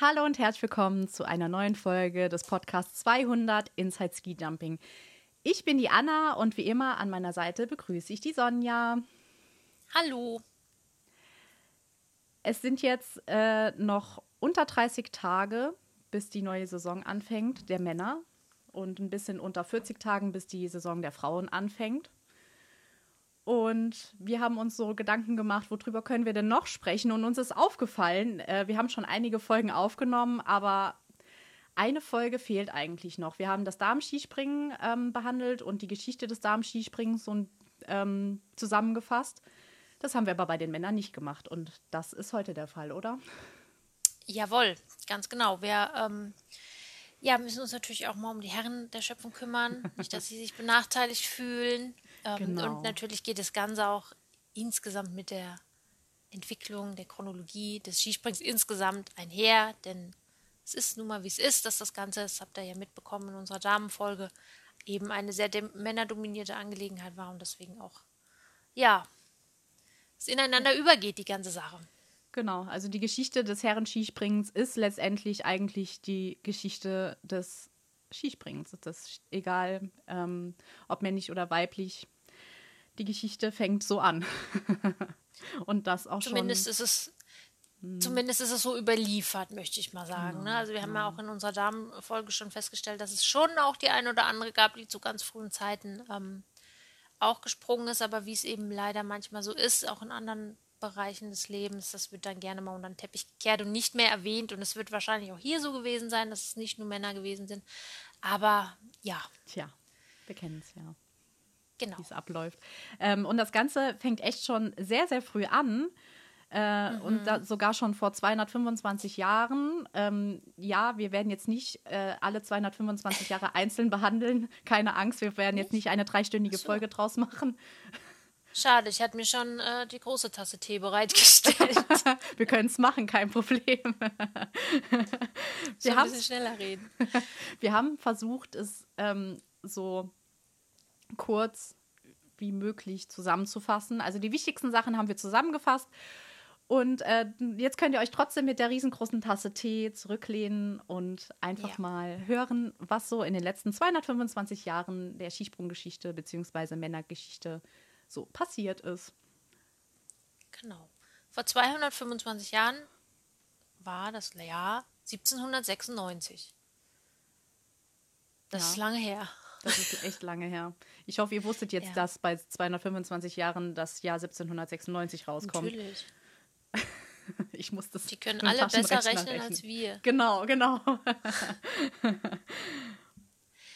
Hallo und herzlich willkommen zu einer neuen Folge des Podcasts 200 Inside Ski Jumping. Ich bin die Anna und wie immer an meiner Seite begrüße ich die Sonja. Hallo. Es sind jetzt äh, noch unter 30 Tage, bis die neue Saison anfängt, der Männer. Und ein bisschen unter 40 Tagen, bis die Saison der Frauen anfängt. Und wir haben uns so Gedanken gemacht, worüber können wir denn noch sprechen? Und uns ist aufgefallen, äh, wir haben schon einige Folgen aufgenommen, aber eine Folge fehlt eigentlich noch. Wir haben das Darmskispringen ähm, behandelt und die Geschichte des Darmskisprings so, ähm, zusammengefasst. Das haben wir aber bei den Männern nicht gemacht und das ist heute der Fall, oder? Jawohl, ganz genau. Wir ähm, ja, müssen uns natürlich auch mal um die Herren der Schöpfung kümmern, nicht, dass sie sich benachteiligt fühlen. Ähm, genau. Und natürlich geht das Ganze auch insgesamt mit der Entwicklung der Chronologie des Skisprings insgesamt einher, denn es ist nun mal wie es ist, dass das Ganze, das habt ihr ja mitbekommen in unserer Damenfolge, eben eine sehr männerdominierte Angelegenheit war und deswegen auch, ja, es ineinander übergeht, die ganze Sache. Genau, also die Geschichte des Herren-Skisprings ist letztendlich eigentlich die Geschichte des Skisprings. Das ist egal, ähm, ob männlich oder weiblich. Die Geschichte fängt so an. Und das auch Zumindest schon. Ist es, hm. Zumindest ist es so überliefert, möchte ich mal sagen. Genau, ne? Also wir haben ja auch in unserer Damenfolge schon festgestellt, dass es schon auch die eine oder andere gab, die zu ganz frühen Zeiten ähm, auch gesprungen ist, aber wie es eben leider manchmal so ist, auch in anderen Bereichen des Lebens, das wird dann gerne mal unter den Teppich gekehrt und nicht mehr erwähnt. Und es wird wahrscheinlich auch hier so gewesen sein, dass es nicht nur Männer gewesen sind. Aber ja. Tja, wir kennen es ja. Genau. Wie es abläuft. Ähm, und das Ganze fängt echt schon sehr, sehr früh an. Äh, mhm. Und da, sogar schon vor 225 Jahren. Ähm, ja, wir werden jetzt nicht äh, alle 225 Jahre einzeln behandeln. Keine Angst, wir werden jetzt nicht eine dreistündige so. Folge draus machen. Schade, ich hatte mir schon äh, die große Tasse Tee bereitgestellt. Wir können es machen, kein Problem. wir haben ein bisschen schneller reden. Wir haben versucht, es ähm, so kurz wie möglich zusammenzufassen. Also die wichtigsten Sachen haben wir zusammengefasst. Und äh, jetzt könnt ihr euch trotzdem mit der riesengroßen Tasse Tee zurücklehnen und einfach ja. mal hören, was so in den letzten 225 Jahren der Skisprunggeschichte bzw. Männergeschichte so passiert ist. Genau. Vor 225 Jahren war das Jahr 1796. Das ja. ist lange her. Das ist echt lange her. Ich hoffe, ihr wusstet jetzt, ja. dass bei 225 Jahren das Jahr 1796 rauskommt. Natürlich. Ich muss das. Die können alle besser rechnen, rechnen als wir. Genau, genau.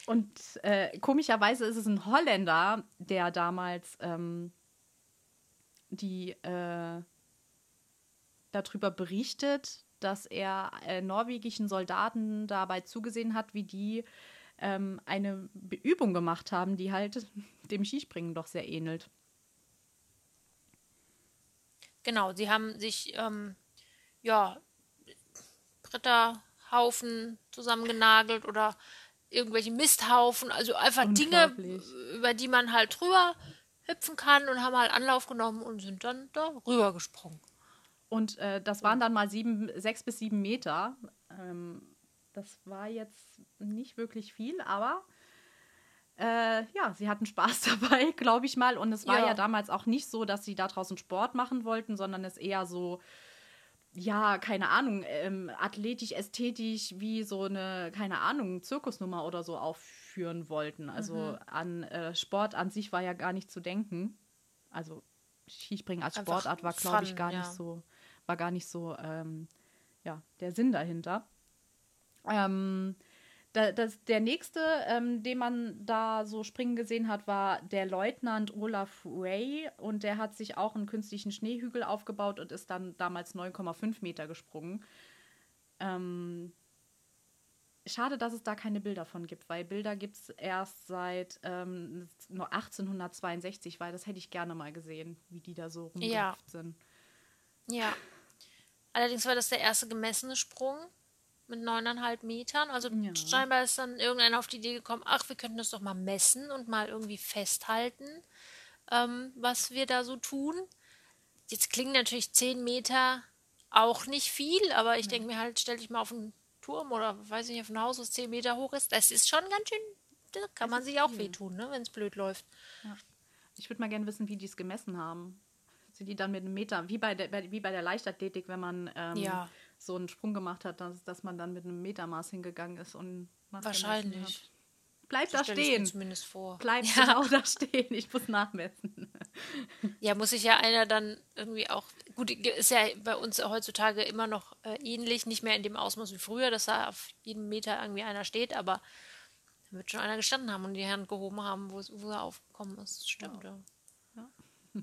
Und äh, komischerweise ist es ein Holländer, der damals ähm, die äh, darüber berichtet, dass er äh, norwegischen Soldaten dabei zugesehen hat, wie die ähm, eine Übung gemacht haben, die halt dem Skispringen doch sehr ähnelt. Genau, sie haben sich ähm, ja Bretterhaufen zusammengenagelt oder irgendwelche Misthaufen, also einfach Dinge, über die man halt drüber hüpfen kann und haben halt Anlauf genommen und sind dann da rüber gesprungen. Und äh, das waren dann mal sieben, sechs bis sieben Meter. Ähm, das war jetzt nicht wirklich viel, aber äh, ja, sie hatten Spaß dabei, glaube ich mal. Und es war ja. ja damals auch nicht so, dass sie da draußen Sport machen wollten, sondern es eher so ja, keine Ahnung, ähm, athletisch, ästhetisch wie so eine, keine Ahnung, Zirkusnummer oder so aufführen wollten. Also mhm. an äh, Sport an sich war ja gar nicht zu denken. Also Skispringen als Sportart war, glaube ich, gar ja. nicht so, war gar nicht so, ähm, ja, der Sinn dahinter. Ähm, da, das, der nächste, ähm, den man da so springen gesehen hat, war der Leutnant Olaf Ray. Und der hat sich auch einen künstlichen Schneehügel aufgebaut und ist dann damals 9,5 Meter gesprungen. Ähm, schade, dass es da keine Bilder von gibt, weil Bilder gibt es erst seit ähm, 1862, weil das hätte ich gerne mal gesehen, wie die da so rumgehüpft ja. sind. Ja. Allerdings war das der erste gemessene Sprung mit neuneinhalb Metern. Also ja. scheinbar ist dann irgendeiner auf die Idee gekommen, ach, wir könnten das doch mal messen und mal irgendwie festhalten, ähm, was wir da so tun. Jetzt klingen natürlich zehn Meter auch nicht viel, aber ich denke mir halt, stell dich mal auf einen Turm oder weiß nicht, auf ein Haus, das 10 Meter hoch ist. Das ist schon ganz schön, da kann das man sich auch wehtun, ne, wenn es blöd läuft. Ja. Ich würde mal gerne wissen, wie die es gemessen haben. Sind die dann mit einem Meter, wie bei der, wie bei der Leichtathletik, wenn man ähm, ja. So einen Sprung gemacht hat, dass, dass man dann mit einem Metermaß hingegangen ist und Wahrscheinlich. Bleib so da stehen. zumindest vor. Bleib ja. genau da stehen. Ich muss nachmessen. Ja, muss sich ja einer dann irgendwie auch. Gut, ist ja bei uns heutzutage immer noch äh, ähnlich, nicht mehr in dem Ausmaß wie früher, dass da auf jedem Meter irgendwie einer steht, aber da wird schon einer gestanden haben und die Hand gehoben haben, wo, wo er aufgekommen ist. Stimmt, ja. ja.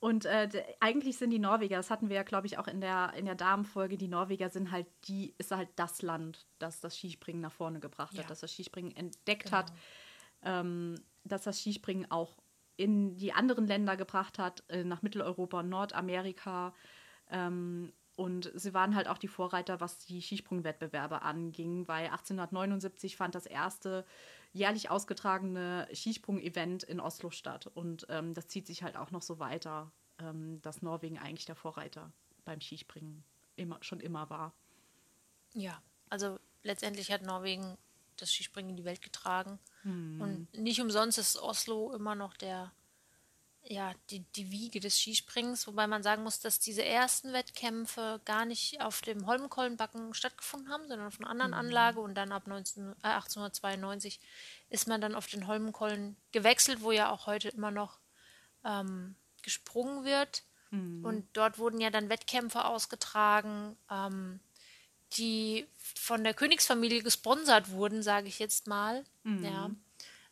Und äh, eigentlich sind die Norweger, das hatten wir ja, glaube ich, auch in der, in der Damenfolge, die Norweger sind halt die, ist halt das Land, das das Skispringen nach vorne gebracht ja. hat, das das Skispringen entdeckt genau. hat, ähm, dass das Skispringen auch in die anderen Länder gebracht hat, äh, nach Mitteleuropa Nordamerika. Ähm, und sie waren halt auch die Vorreiter, was die Skisprungwettbewerbe anging, weil 1879 fand das erste jährlich ausgetragene Skisprung-Event in Oslo statt. Und ähm, das zieht sich halt auch noch so weiter, ähm, dass Norwegen eigentlich der Vorreiter beim Skispringen immer, schon immer war. Ja, also letztendlich hat Norwegen das Skispringen in die Welt getragen. Hm. Und nicht umsonst ist Oslo immer noch der ja, die, die Wiege des Skisprings, wobei man sagen muss, dass diese ersten Wettkämpfe gar nicht auf dem Holmenkollenbacken stattgefunden haben, sondern auf einer anderen mhm. Anlage und dann ab 19, äh, 1892 ist man dann auf den Holmenkollen gewechselt, wo ja auch heute immer noch ähm, gesprungen wird. Mhm. Und dort wurden ja dann Wettkämpfe ausgetragen, ähm, die von der Königsfamilie gesponsert wurden, sage ich jetzt mal. Mhm. Ja.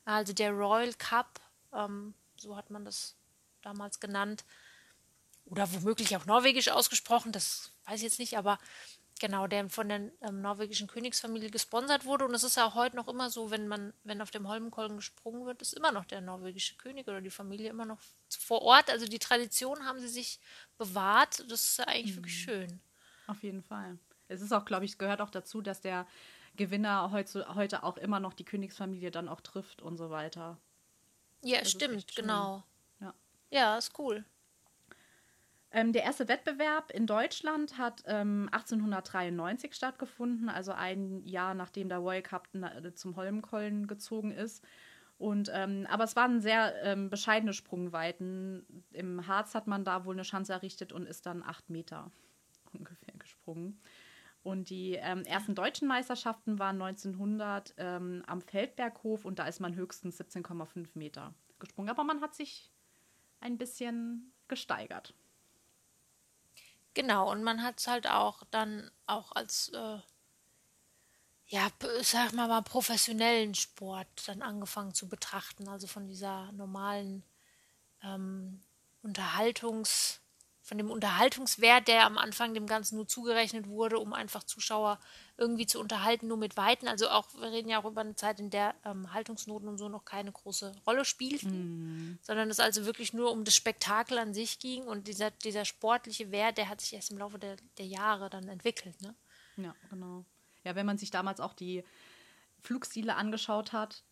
Also der Royal Cup, ähm, so hat man das damals genannt. Oder womöglich auch norwegisch ausgesprochen, das weiß ich jetzt nicht, aber genau, der von der ähm, norwegischen Königsfamilie gesponsert wurde. Und es ist ja auch heute noch immer so, wenn man, wenn auf dem Holmenkollen gesprungen wird, ist immer noch der norwegische König oder die Familie immer noch vor Ort. Also die Tradition haben sie sich bewahrt. Das ist ja eigentlich mhm. wirklich schön. Auf jeden Fall. Es ist auch, glaube ich, gehört auch dazu, dass der Gewinner heute, heute auch immer noch die Königsfamilie dann auch trifft und so weiter. Ja, das stimmt, genau. Ja, ist cool. Ähm, der erste Wettbewerb in Deutschland hat ähm, 1893 stattgefunden, also ein Jahr nachdem der Royal Cup zum Holmenkollen gezogen ist. Und, ähm, aber es waren sehr ähm, bescheidene Sprungweiten. Im Harz hat man da wohl eine Schanze errichtet und ist dann acht Meter ungefähr gesprungen. Und die ähm, ersten deutschen Meisterschaften waren 1900 ähm, am Feldberghof und da ist man höchstens 17,5 Meter gesprungen. Aber man hat sich ein bisschen gesteigert. Genau, und man hat es halt auch dann auch als, äh, ja, sag mal mal, professionellen Sport dann angefangen zu betrachten. Also von dieser normalen ähm, Unterhaltungs- von dem Unterhaltungswert, der am Anfang dem Ganzen nur zugerechnet wurde, um einfach Zuschauer irgendwie zu unterhalten, nur mit Weiten. Also auch, wir reden ja auch über eine Zeit, in der ähm, Haltungsnoten und so noch keine große Rolle spielten, mm. sondern es also wirklich nur um das Spektakel an sich ging und dieser, dieser sportliche Wert, der hat sich erst im Laufe der, der Jahre dann entwickelt. Ne? Ja, genau. Ja, wenn man sich damals auch die Flugstile angeschaut hat,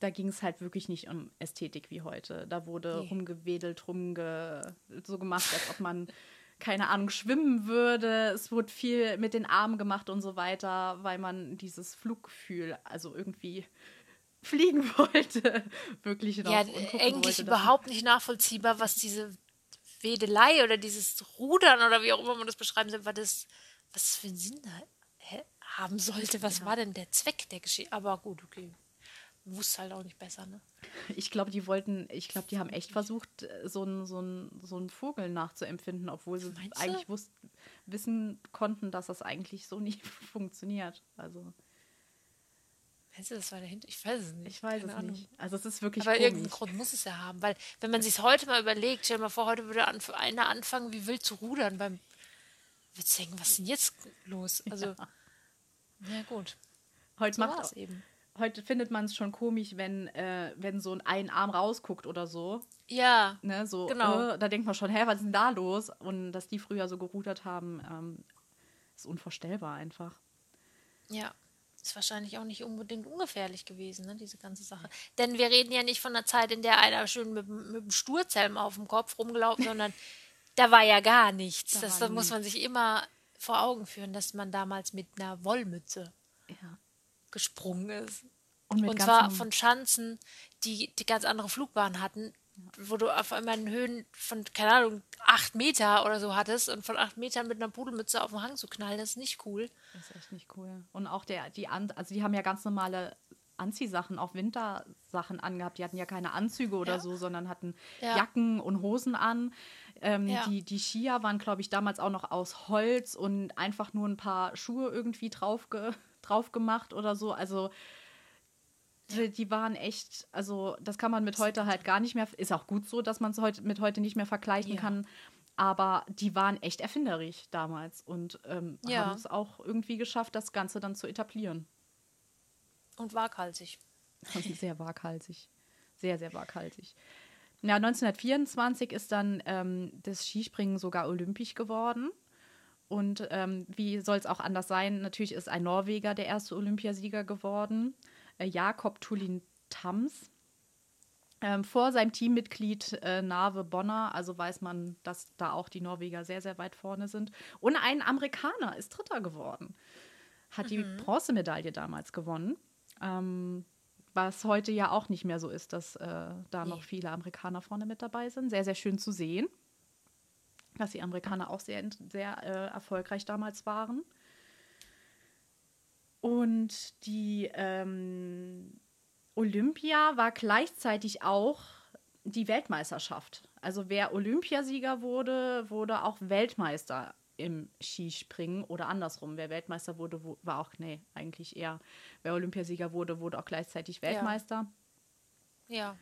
da ging es halt wirklich nicht um Ästhetik wie heute. Da wurde nee. rumgewedelt, rumge so gemacht, als ob man, keine Ahnung, schwimmen würde. Es wurde viel mit den Armen gemacht und so weiter, weil man dieses Fluggefühl, also irgendwie fliegen wollte, wirklich noch. Ja, eigentlich wollte, überhaupt nicht nachvollziehbar, was diese Wedelei oder dieses Rudern oder wie auch immer man das beschreiben soll, was das, was für einen Sinn haben sollte. Was ja. war denn der Zweck der Geschichte? Aber gut, okay wusste halt auch nicht besser, ne? Ich glaube, die wollten, ich glaube, die haben echt versucht, so einen so so einen Vogel nachzuempfinden, obwohl sie Meinst eigentlich wussten, wissen konnten, dass das eigentlich so nicht funktioniert. Also. Meinst du, das war dahinter? Ich weiß es nicht. Ich weiß Keine es Ahnung. nicht. Also es ist wirklich Aber komisch. irgendeinen Grund muss es ja haben. Weil, wenn man sich heute mal überlegt, stell dir mal vor, heute würde einer anfangen, wie wild zu rudern beim. Würdest denken, was ist denn jetzt los? Also, ja, ja gut. Heute so macht, eben heute findet man es schon komisch, wenn, äh, wenn so ein Arm rausguckt oder so. Ja. Ne, so, genau. Äh, da denkt man schon, hä, was ist denn da los? Und dass die früher so gerudert haben, ähm, ist unvorstellbar einfach. Ja. Ist wahrscheinlich auch nicht unbedingt ungefährlich gewesen, ne, diese ganze Sache. Denn wir reden ja nicht von einer Zeit, in der einer schön mit, mit dem Sturzhelm auf dem Kopf rumgelaufen, sondern Da war ja gar nichts. Da das, das muss man sich immer vor Augen führen, dass man damals mit einer Wollmütze ja. Gesprungen ist. Und, und zwar von Schanzen, die, die ganz andere Flugbahnen hatten, wo du auf einmal in Höhen von, keine Ahnung, acht Meter oder so hattest und von acht Metern mit einer Pudelmütze auf den Hang zu knallen, das ist nicht cool. Das ist echt nicht cool. Und auch der, die, also die haben ja ganz normale Anziehsachen, auch Wintersachen angehabt. Die hatten ja keine Anzüge oder ja. so, sondern hatten ja. Jacken und Hosen an. Ähm, ja. die, die Skier waren, glaube ich, damals auch noch aus Holz und einfach nur ein paar Schuhe irgendwie drauf, ge drauf gemacht oder so. Also die, die, waren echt, also das kann man mit heute halt gar nicht mehr, ist auch gut so, dass man es heute, mit heute nicht mehr vergleichen kann. Aber die waren echt erfinderisch damals und ähm, haben es auch irgendwie geschafft, das Ganze dann zu etablieren. Und waghalsig. sehr waghalsig. Sehr, sehr waghalsig. Ja, 1924 ist dann ähm, das Skispringen sogar olympisch geworden. Und ähm, wie soll es auch anders sein? Natürlich ist ein Norweger der erste Olympiasieger geworden, äh, Jakob Tullin Tams. Ähm, vor seinem Teammitglied äh, Nave Bonner, also weiß man, dass da auch die Norweger sehr, sehr weit vorne sind. Und ein Amerikaner ist Dritter geworden. Hat mhm. die Bronzemedaille damals gewonnen. Ähm, was heute ja auch nicht mehr so ist, dass äh, da nee. noch viele Amerikaner vorne mit dabei sind. Sehr, sehr schön zu sehen, dass die Amerikaner auch sehr, sehr äh, erfolgreich damals waren. Und die ähm, Olympia war gleichzeitig auch die Weltmeisterschaft. Also wer Olympiasieger wurde, wurde auch Weltmeister im Skispringen oder andersrum. Wer Weltmeister wurde, war auch, nee, eigentlich eher, wer Olympiasieger wurde, wurde auch gleichzeitig Weltmeister. Ja. Ja.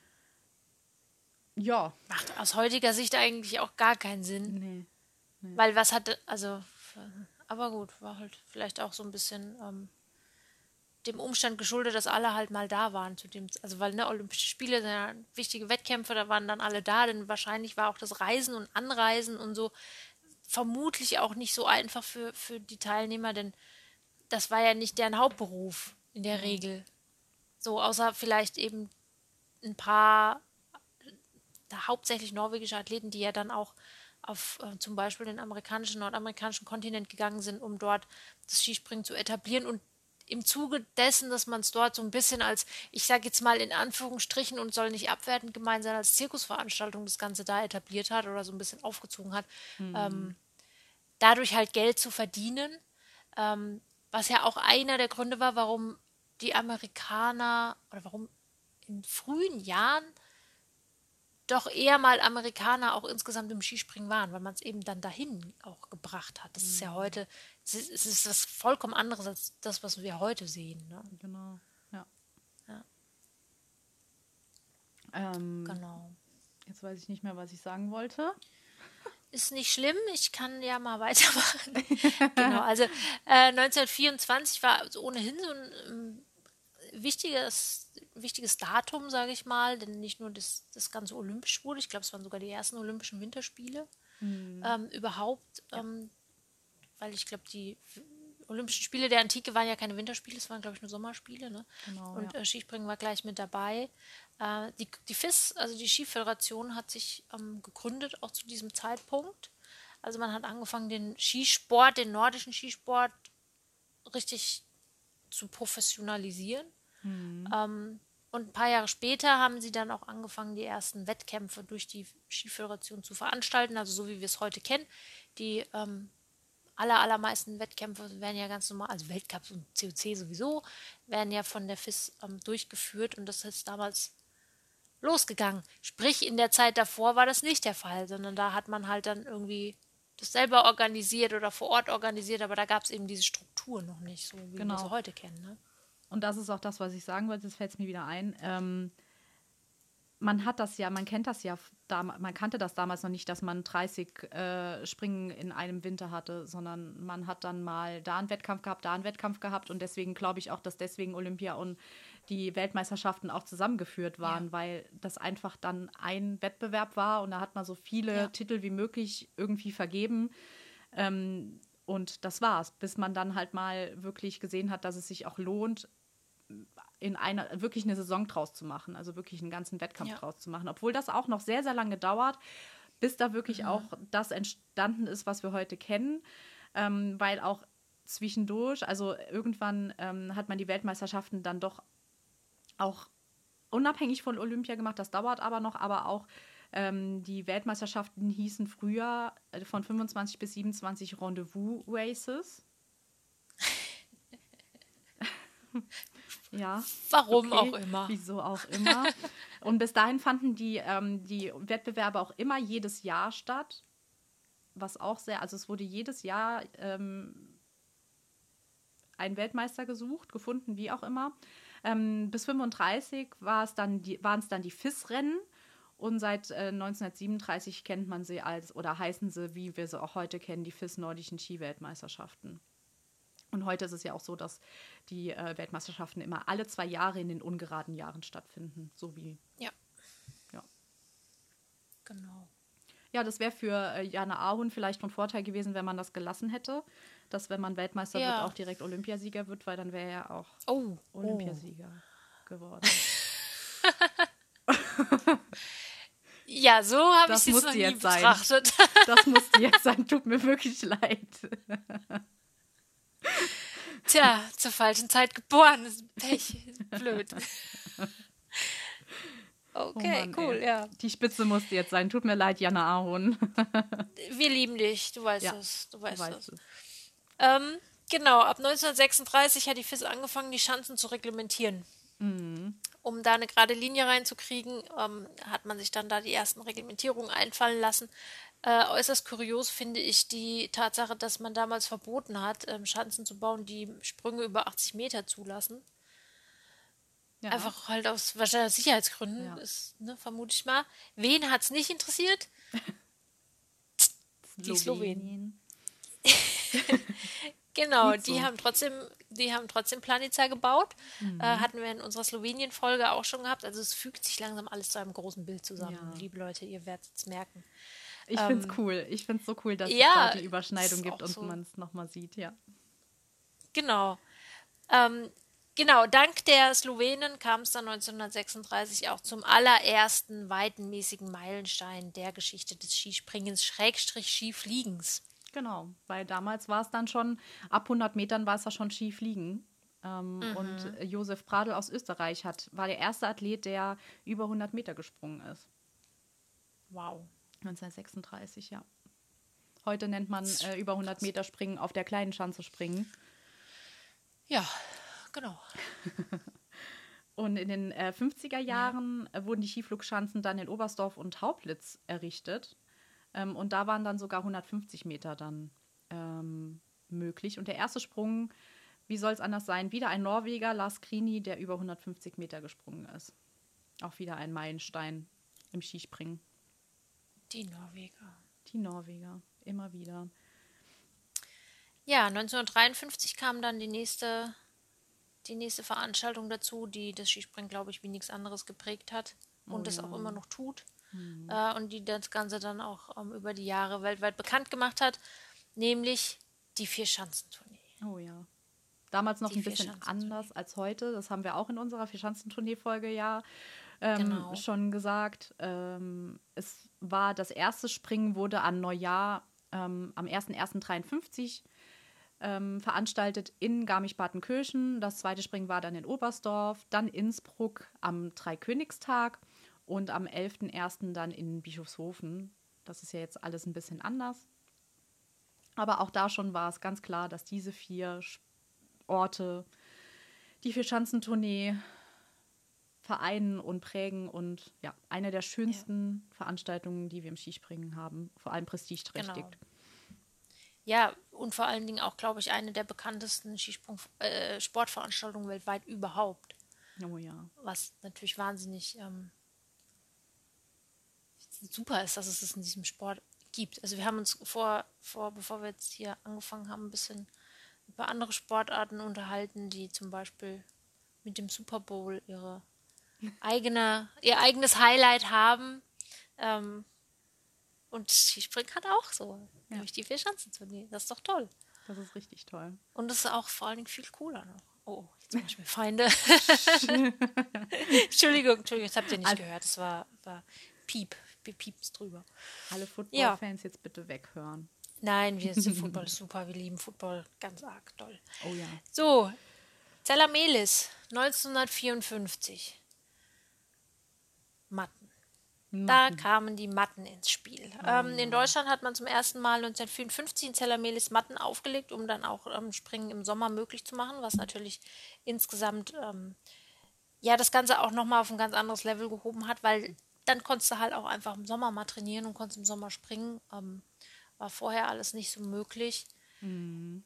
Macht aus heutiger Sicht eigentlich auch gar keinen Sinn. Nee. nee. Weil was hatte, also, aber gut, war halt vielleicht auch so ein bisschen ähm, dem Umstand geschuldet, dass alle halt mal da waren zu dem, also weil ne, Olympische Spiele sind ja wichtige Wettkämpfe, da waren dann alle da, denn wahrscheinlich war auch das Reisen und Anreisen und so vermutlich auch nicht so einfach für, für die Teilnehmer, denn das war ja nicht deren Hauptberuf in der Regel. So, außer vielleicht eben ein paar hauptsächlich norwegische Athleten, die ja dann auch auf äh, zum Beispiel den amerikanischen, nordamerikanischen Kontinent gegangen sind, um dort das Skispringen zu etablieren und im Zuge dessen, dass man es dort so ein bisschen als, ich sage jetzt mal in Anführungsstrichen und soll nicht abwertend gemeint sein, als Zirkusveranstaltung das Ganze da etabliert hat oder so ein bisschen aufgezogen hat, mhm. ähm, dadurch halt Geld zu verdienen, ähm, was ja auch einer der Gründe war, warum die Amerikaner oder warum in frühen Jahren doch eher mal Amerikaner auch insgesamt im Skispringen waren, weil man es eben dann dahin auch gebracht hat. Das mhm. ist ja mhm. heute, es ist, es ist was vollkommen anderes als das, was wir heute sehen. Ne? Genau, ja. ja. Ähm, genau. Jetzt weiß ich nicht mehr, was ich sagen wollte. Ist nicht schlimm, ich kann ja mal weitermachen. genau, also äh, 1924 war ohnehin so ein ähm, wichtiges wichtiges Datum, sage ich mal, denn nicht nur das, das Ganze olympisch wurde, ich glaube, es waren sogar die ersten Olympischen Winterspiele mhm. ähm, überhaupt, ähm, weil ich glaube, die Olympischen Spiele der Antike waren ja keine Winterspiele, es waren, glaube ich, nur Sommerspiele. Ne? Genau, und ja. äh, Skispringen war gleich mit dabei. Äh, die, die FIS, also die Skiföderation, hat sich ähm, gegründet, auch zu diesem Zeitpunkt. Also man hat angefangen, den Skisport, den nordischen Skisport richtig zu professionalisieren. Mhm. Ähm, und ein paar Jahre später haben sie dann auch angefangen, die ersten Wettkämpfe durch die Skiföderation zu veranstalten, also so wie wir es heute kennen. Die ähm, aller, allermeisten Wettkämpfe werden ja ganz normal, also Weltcups und COC sowieso, werden ja von der FIS ähm, durchgeführt und das ist damals losgegangen. Sprich, in der Zeit davor war das nicht der Fall, sondern da hat man halt dann irgendwie das selber organisiert oder vor Ort organisiert, aber da gab es eben diese Struktur noch nicht, so wie genau. wir sie heute kennen. Ne? Und das ist auch das, was ich sagen wollte, jetzt fällt es mir wieder ein. Ähm, man hat das ja, man kennt das ja, man kannte das damals noch nicht, dass man 30 äh, Springen in einem Winter hatte, sondern man hat dann mal da einen Wettkampf gehabt, da einen Wettkampf gehabt und deswegen glaube ich auch, dass deswegen Olympia und die Weltmeisterschaften auch zusammengeführt waren, ja. weil das einfach dann ein Wettbewerb war und da hat man so viele ja. Titel wie möglich irgendwie vergeben. Ähm, und das war's, bis man dann halt mal wirklich gesehen hat, dass es sich auch lohnt, in einer wirklich eine Saison draus zu machen, also wirklich einen ganzen Wettkampf ja. draus zu machen. Obwohl das auch noch sehr, sehr lange dauert, bis da wirklich mhm. auch das entstanden ist, was wir heute kennen, ähm, weil auch zwischendurch, also irgendwann ähm, hat man die Weltmeisterschaften dann doch auch unabhängig von Olympia gemacht, das dauert aber noch, aber auch ähm, die Weltmeisterschaften hießen früher äh, von 25 bis 27 Rendezvous Races. ja. Warum okay. auch immer. Wieso auch immer. Und bis dahin fanden die, ähm, die Wettbewerbe auch immer jedes Jahr statt. Was auch sehr, also es wurde jedes Jahr ähm, ein Weltmeister gesucht, gefunden, wie auch immer. Ähm, bis 35 war es dann die, waren es dann die FIS-Rennen. Und seit äh, 1937 kennt man sie als, oder heißen sie, wie wir sie auch heute kennen, die FIS Nordischen Skiweltmeisterschaften. Und heute ist es ja auch so, dass die äh, Weltmeisterschaften immer alle zwei Jahre in den ungeraden Jahren stattfinden. So wie. Ja. Ja. Genau. Ja, das wäre für äh, Jana Ahun vielleicht von Vorteil gewesen, wenn man das gelassen hätte. Dass, wenn man Weltmeister ja. wird, auch direkt Olympiasieger wird, weil dann wäre er auch oh. Olympiasieger oh. geworden. ja, so habe ich es noch nie betrachtet. Sein. Das musste jetzt sein. Tut mir wirklich leid. Tja, zur falschen Zeit geboren. Das ist Pech. Blöd. Okay, oh Mann, cool, ey. ja. Die Spitze musste jetzt sein. Tut mir leid, Jana Ahon. Wir lieben dich, du weißt ja, es. Du weißt, du weißt es. Ähm, genau, ab 1936 hat die FIS angefangen, die Schanzen zu reglementieren. Mhm. Um da eine gerade Linie reinzukriegen, ähm, hat man sich dann da die ersten Reglementierungen einfallen lassen. Äh, äußerst kurios finde ich die Tatsache, dass man damals verboten hat, ähm, Schanzen zu bauen, die Sprünge über 80 Meter zulassen. Ja. Einfach halt aus wahrscheinlich Sicherheitsgründen, ja. ist, ne, vermute ich mal. Wen hat es nicht interessiert? die Slowenien. genau, so. die haben trotzdem, die haben trotzdem Planica gebaut. Mhm. Äh, hatten wir in unserer Slowenien-Folge auch schon gehabt. Also es fügt sich langsam alles zu einem großen Bild zusammen. Ja. Liebe Leute, ihr werdet es merken. Ich finde es ähm, cool. Ich finde es so cool, dass ja, es da die Überschneidung gibt und so. man es nochmal sieht, ja. Genau. Ähm, genau, dank der Slowenen kam es dann 1936 auch zum allerersten weitenmäßigen Meilenstein der Geschichte des Skispringens, Schrägstrich Skifliegens. Genau, weil damals war es dann schon, ab 100 Metern war es ja schon Skifliegen. Ähm, mhm. Und Josef Pradl aus Österreich hat, war der erste Athlet, der über 100 Meter gesprungen ist. Wow. 1936, ja. Heute nennt man äh, über 100 Meter Springen auf der kleinen Schanze springen. Ja, genau. und in den äh, 50er Jahren ja. Äh, wurden die Skiflugschanzen dann in Oberstdorf und Hauplitz errichtet. Ähm, und da waren dann sogar 150 Meter dann ähm, möglich. Und der erste Sprung, wie soll es anders sein? Wieder ein Norweger, Lars Krini, der über 150 Meter gesprungen ist. Auch wieder ein Meilenstein im Skispringen. Die Norweger. Die Norweger, immer wieder. Ja, 1953 kam dann die nächste, die nächste Veranstaltung dazu, die das Skispringen, glaube ich, wie nichts anderes geprägt hat und oh, ja. auch immer noch tut. Mhm. Äh, und die das Ganze dann auch ähm, über die Jahre weltweit bekannt gemacht hat, nämlich die Vierschanzentournee. Oh ja. Damals noch die ein bisschen anders als heute. Das haben wir auch in unserer Vierschanzentournee-Folge ja ähm, genau. schon gesagt. Ähm, es war das erste Springen wurde an Neujahr ähm, am 01.01.53 ähm, veranstaltet in Garmisch-Partenkirchen. Das zweite Springen war dann in Oberstdorf, dann Innsbruck am Dreikönigstag und am 11.01. dann in Bischofshofen. Das ist ja jetzt alles ein bisschen anders. Aber auch da schon war es ganz klar, dass diese vier Orte die Vier-Schanzentournee vereinen und prägen und ja, eine der schönsten ja. Veranstaltungen, die wir im Skispringen haben, vor allem prestigeträchtig. Genau. Ja, und vor allen Dingen auch, glaube ich, eine der bekanntesten Skisprung äh, Sportveranstaltungen weltweit überhaupt. Oh ja. Was natürlich wahnsinnig ähm, super ist, dass es es in diesem Sport gibt. Also wir haben uns vor, vor, bevor wir jetzt hier angefangen haben, ein bisschen über andere Sportarten unterhalten, die zum Beispiel mit dem Super Bowl ihre eigene, ihr eigenes Highlight haben. Ähm, und Skispringen hat auch so, ja. nämlich die Vierschanzentournee. Das ist doch toll. Das ist richtig toll. Und es ist auch vor allen Dingen viel cooler noch. Oh, jetzt mache ich mir Feinde. Entschuldigung, Entschuldigung, das habt ihr nicht also, gehört. Das war, war Piep. wir piepsen drüber. Alle Football-Fans ja. jetzt bitte weghören. Nein, wir sind Football super, wir lieben Football ganz arg toll. Oh ja. So, Zellamelis, 1954. Matten. Matten. Da kamen die Matten ins Spiel. Oh. Ähm, in Deutschland hat man zum ersten Mal 1954 in Zellamelis Matten aufgelegt, um dann auch ähm, Springen im Sommer möglich zu machen, was natürlich insgesamt ähm, ja das Ganze auch nochmal auf ein ganz anderes Level gehoben hat, weil dann konntest du halt auch einfach im Sommer mal trainieren und konntest im Sommer springen. Ähm, war vorher alles nicht so möglich. Mhm.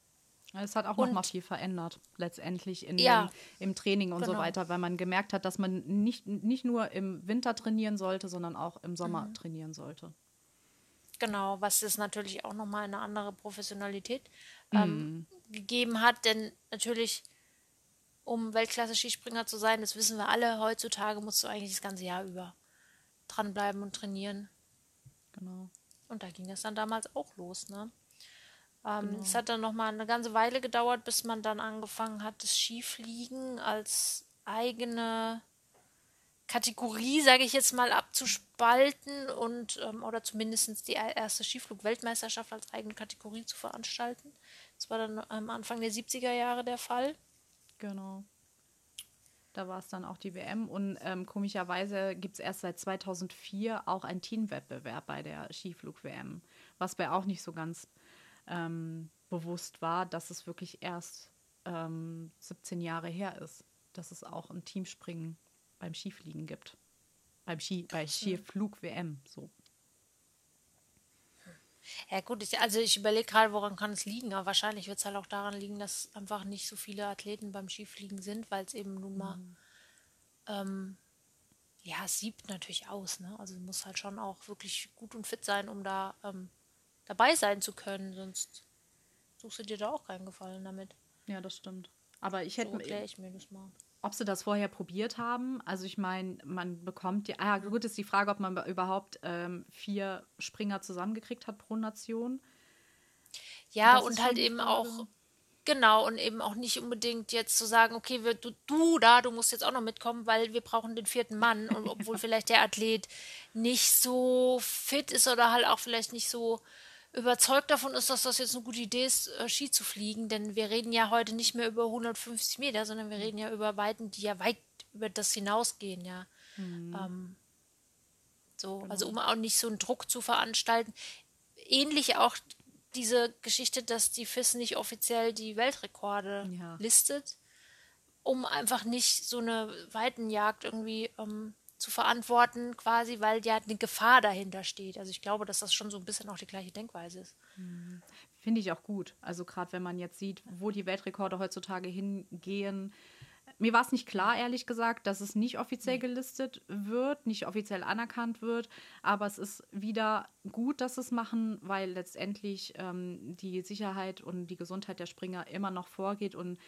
Es hat auch und, noch mal viel verändert, letztendlich in ja, dem, im Training und genau. so weiter, weil man gemerkt hat, dass man nicht, nicht nur im Winter trainieren sollte, sondern auch im Sommer mhm. trainieren sollte. Genau, was es natürlich auch nochmal eine andere Professionalität ähm, mhm. gegeben hat, denn natürlich, um Weltklasse-Skispringer zu sein, das wissen wir alle, heutzutage musst du eigentlich das ganze Jahr über dranbleiben und trainieren. Genau. Und da ging es dann damals auch los, ne? Ähm, genau. Es hat dann noch mal eine ganze Weile gedauert, bis man dann angefangen hat, das Skifliegen als eigene Kategorie, sage ich jetzt mal, abzuspalten und ähm, oder zumindest die erste Skiflug-Weltmeisterschaft als eigene Kategorie zu veranstalten. Das war dann am Anfang der 70er Jahre der Fall. Genau. Da war es dann auch die WM und ähm, komischerweise gibt es erst seit 2004 auch einen Teamwettbewerb bei der Skiflug-WM, was bei auch nicht so ganz ähm, bewusst war, dass es wirklich erst ähm, 17 Jahre her ist, dass es auch ein Teamspringen beim Skifliegen gibt. Beim Ski, bei Skiflug-WM, so. Ja gut, ich, also ich überlege gerade, woran kann es liegen, aber wahrscheinlich wird es halt auch daran liegen, dass einfach nicht so viele Athleten beim Skifliegen sind, weil es eben nun mal, mhm. ähm, ja, es siebt natürlich aus, ne? Also muss halt schon auch wirklich gut und fit sein, um da ähm, dabei sein zu können, sonst suchst du dir da auch keinen Gefallen damit. Ja, das stimmt. Aber ich hätte so ich mir das mal. Ob sie das vorher probiert haben? Also ich meine, man bekommt ja, ah, gut ist die Frage, ob man überhaupt ähm, vier Springer zusammengekriegt hat pro Nation. Ja, das und halt eben auch Genau, und eben auch nicht unbedingt jetzt zu sagen, okay, wir, du, du da, du musst jetzt auch noch mitkommen, weil wir brauchen den vierten Mann. Und obwohl vielleicht der Athlet nicht so fit ist oder halt auch vielleicht nicht so überzeugt davon ist, dass das jetzt eine gute Idee ist, äh, Ski zu fliegen, denn wir reden ja heute nicht mehr über 150 Meter, sondern wir reden ja über Weiten, die ja weit über das hinausgehen, ja. Mhm. Ähm, so, genau. also um auch nicht so einen Druck zu veranstalten. Ähnlich auch diese Geschichte, dass die FIS nicht offiziell die Weltrekorde ja. listet, um einfach nicht so eine Weitenjagd irgendwie ähm, zu verantworten, quasi, weil ja eine Gefahr dahinter steht. Also ich glaube, dass das schon so ein bisschen auch die gleiche Denkweise ist. Hm. Finde ich auch gut. Also gerade wenn man jetzt sieht, wo die Weltrekorde heutzutage hingehen. Mir war es nicht klar, ehrlich gesagt, dass es nicht offiziell gelistet wird, nicht offiziell anerkannt wird. Aber es ist wieder gut, dass es machen, weil letztendlich ähm, die Sicherheit und die Gesundheit der Springer immer noch vorgeht und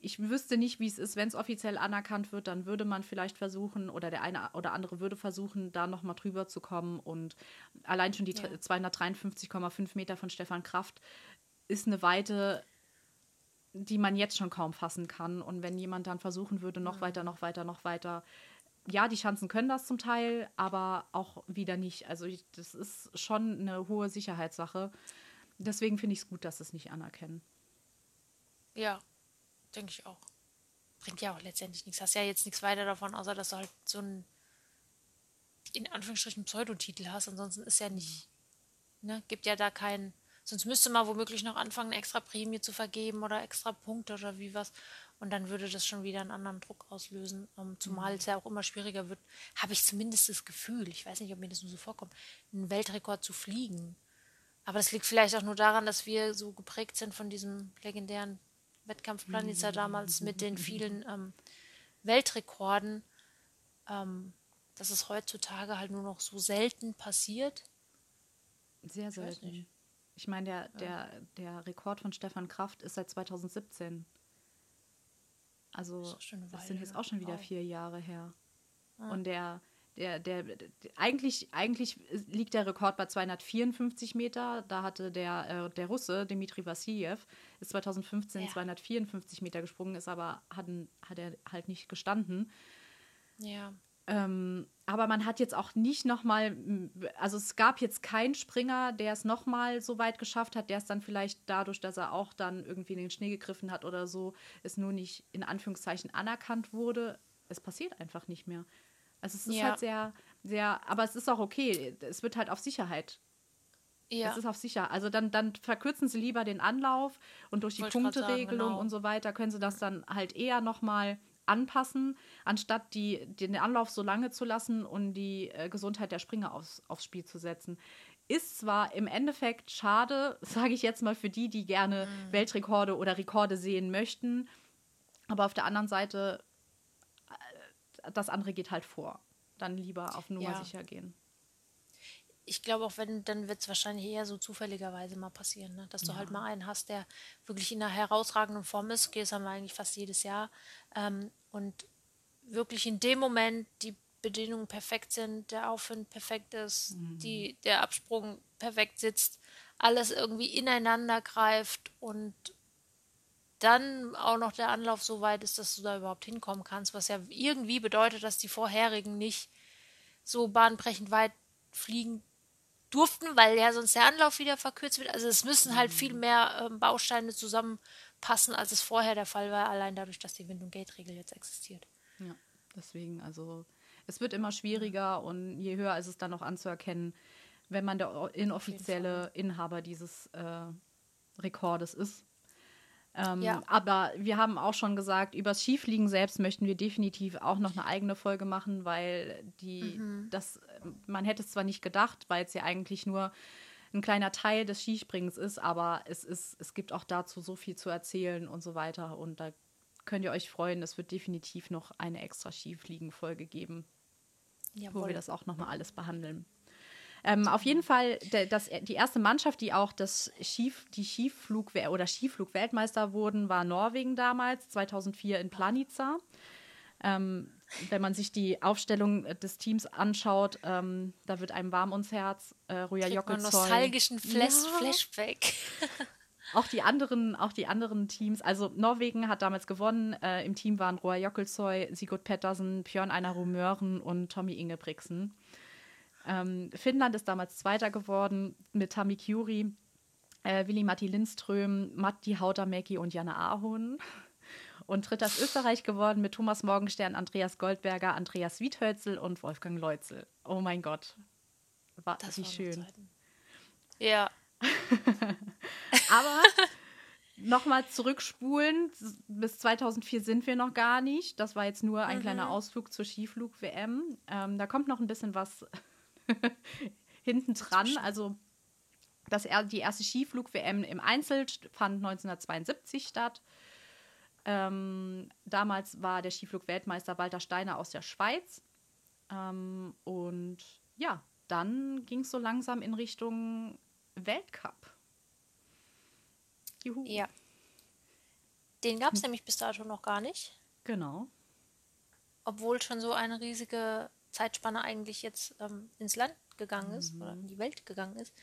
ich wüsste nicht, wie es ist, wenn es offiziell anerkannt wird, dann würde man vielleicht versuchen, oder der eine oder andere würde versuchen, da nochmal drüber zu kommen. Und allein schon die ja. 253,5 Meter von Stefan Kraft ist eine Weite, die man jetzt schon kaum fassen kann. Und wenn jemand dann versuchen würde, noch mhm. weiter, noch weiter, noch weiter, ja, die Chancen können das zum Teil, aber auch wieder nicht. Also ich, das ist schon eine hohe Sicherheitssache. Deswegen finde ich es gut, dass es nicht anerkennen. Ja, Denke ich auch. Bringt ja auch letztendlich nichts. Hast ja jetzt nichts weiter davon, außer dass du halt so einen, in Anführungsstrichen, Pseudotitel hast. Ansonsten ist ja nicht, ne, gibt ja da keinen. Sonst müsste man womöglich noch anfangen, extra Prämie zu vergeben oder extra Punkte oder wie was. Und dann würde das schon wieder einen anderen Druck auslösen. Ähm, zumal mhm. es ja auch immer schwieriger wird, habe ich zumindest das Gefühl, ich weiß nicht, ob mir das nur so vorkommt, einen Weltrekord zu fliegen. Aber das liegt vielleicht auch nur daran, dass wir so geprägt sind von diesem legendären Ja damals mit den vielen ähm, Weltrekorden, ähm, dass es heutzutage halt nur noch so selten passiert. Sehr selten. Ich, ich meine, der, der, der Rekord von Stefan Kraft ist seit 2017. Also, das, das sind jetzt auch schon wieder vier Jahre her. Ah. Und der, der, der, der, eigentlich, eigentlich liegt der Rekord bei 254 Meter. Da hatte der, äh, der Russe, Dmitri Vassiljev, ist 2015 ja. 254 Meter gesprungen, ist aber hat, hat er halt nicht gestanden. Ja. Ähm, aber man hat jetzt auch nicht nochmal, also es gab jetzt keinen Springer, der es nochmal so weit geschafft hat, der es dann vielleicht dadurch, dass er auch dann irgendwie in den Schnee gegriffen hat oder so, es nur nicht in Anführungszeichen anerkannt wurde. Es passiert einfach nicht mehr. Also es ist ja. halt sehr, sehr, aber es ist auch okay. Es wird halt auf Sicherheit. Ja. Es ist auf sicher. Also dann, dann verkürzen sie lieber den Anlauf und durch die Punkteregelung genau. und so weiter können sie das dann halt eher nochmal anpassen, anstatt die, den Anlauf so lange zu lassen und die äh, Gesundheit der Springer aufs, aufs Spiel zu setzen. Ist zwar im Endeffekt schade, sage ich jetzt mal, für die, die gerne mhm. Weltrekorde oder Rekorde sehen möchten, aber auf der anderen Seite, äh, das andere geht halt vor. Dann lieber auf Nummer ja. sicher gehen ich glaube auch, wenn, dann wird es wahrscheinlich eher so zufälligerweise mal passieren, ne? dass du halt ja. halt mal einen hast, der wirklich in einer herausragenden Form ist. Okay, das haben wir eigentlich fast jedes Jahr. Ähm, und wirklich in dem Moment die Bedingungen perfekt sind, der Aufwind perfekt ist, mhm. die, der Absprung perfekt sitzt, alles irgendwie ineinander greift und dann auch noch der Anlauf so weit ist, dass du da überhaupt hinkommen kannst, was ja irgendwie bedeutet, dass die vorherigen nicht so bahnbrechend weit fliegen durften, weil ja sonst der Anlauf wieder verkürzt wird. Also es müssen halt viel mhm. mehr ähm, Bausteine zusammenpassen, als es vorher der Fall war, allein dadurch, dass die Wind- und Gate-Regel jetzt existiert. Ja, deswegen, also es wird immer schwieriger und je höher ist es dann noch anzuerkennen, wenn man der inoffizielle Inhaber dieses äh, Rekordes ist. Ähm, ja. Aber wir haben auch schon gesagt, über das Skifliegen selbst möchten wir definitiv auch noch eine eigene Folge machen, weil die, mhm. das, man hätte es zwar nicht gedacht, weil es ja eigentlich nur ein kleiner Teil des Skispringens ist, aber es ist, es gibt auch dazu so viel zu erzählen und so weiter. Und da könnt ihr euch freuen, es wird definitiv noch eine extra Skifliegen-Folge geben, Jawohl. wo wir das auch nochmal alles behandeln. Ähm, auf jeden Fall das, die erste Mannschaft, die auch das Skif, die Skiflug oder Skiflug-Weltmeister wurden, war Norwegen damals, 2004 in Planica. Ähm, wenn man sich die Aufstellung des Teams anschaut, ähm, da wird einem warm ums Herz. Äh, Ruja Jokkelzoy. nostalgischen Flash ja. Flashback. auch die anderen, auch die anderen Teams. Also Norwegen hat damals gewonnen. Äh, Im Team waren Roa Jokkelzoy, Sigurd Pettersen, Björn Einar Möhren und Tommy Ingebrigtsen. Ähm, Finnland ist damals Zweiter geworden mit Tammy Curie, äh, Willi Matti Lindström, Matti Hautamäki und Janne Ahon. Und dritter ist Österreich geworden mit Thomas Morgenstern, Andreas Goldberger, Andreas Wiedhölzel und Wolfgang Leutzel. Oh mein Gott. War das wie schön. Ja. Aber nochmal zurückspulen. Bis 2004 sind wir noch gar nicht. Das war jetzt nur ein mhm. kleiner Ausflug zur Skiflug-WM. Ähm, da kommt noch ein bisschen was hinten dran. Also das, die erste Skiflug-WM im Einzel fand 1972 statt. Ähm, damals war der Skiflug-Weltmeister Walter Steiner aus der Schweiz. Ähm, und ja, dann ging es so langsam in Richtung Weltcup. Juhu. Ja. Den gab es hm. nämlich bis dato noch gar nicht. Genau. Obwohl schon so eine riesige Zeitspanne eigentlich jetzt ähm, ins Land gegangen ist mhm. oder in die Welt gegangen ist.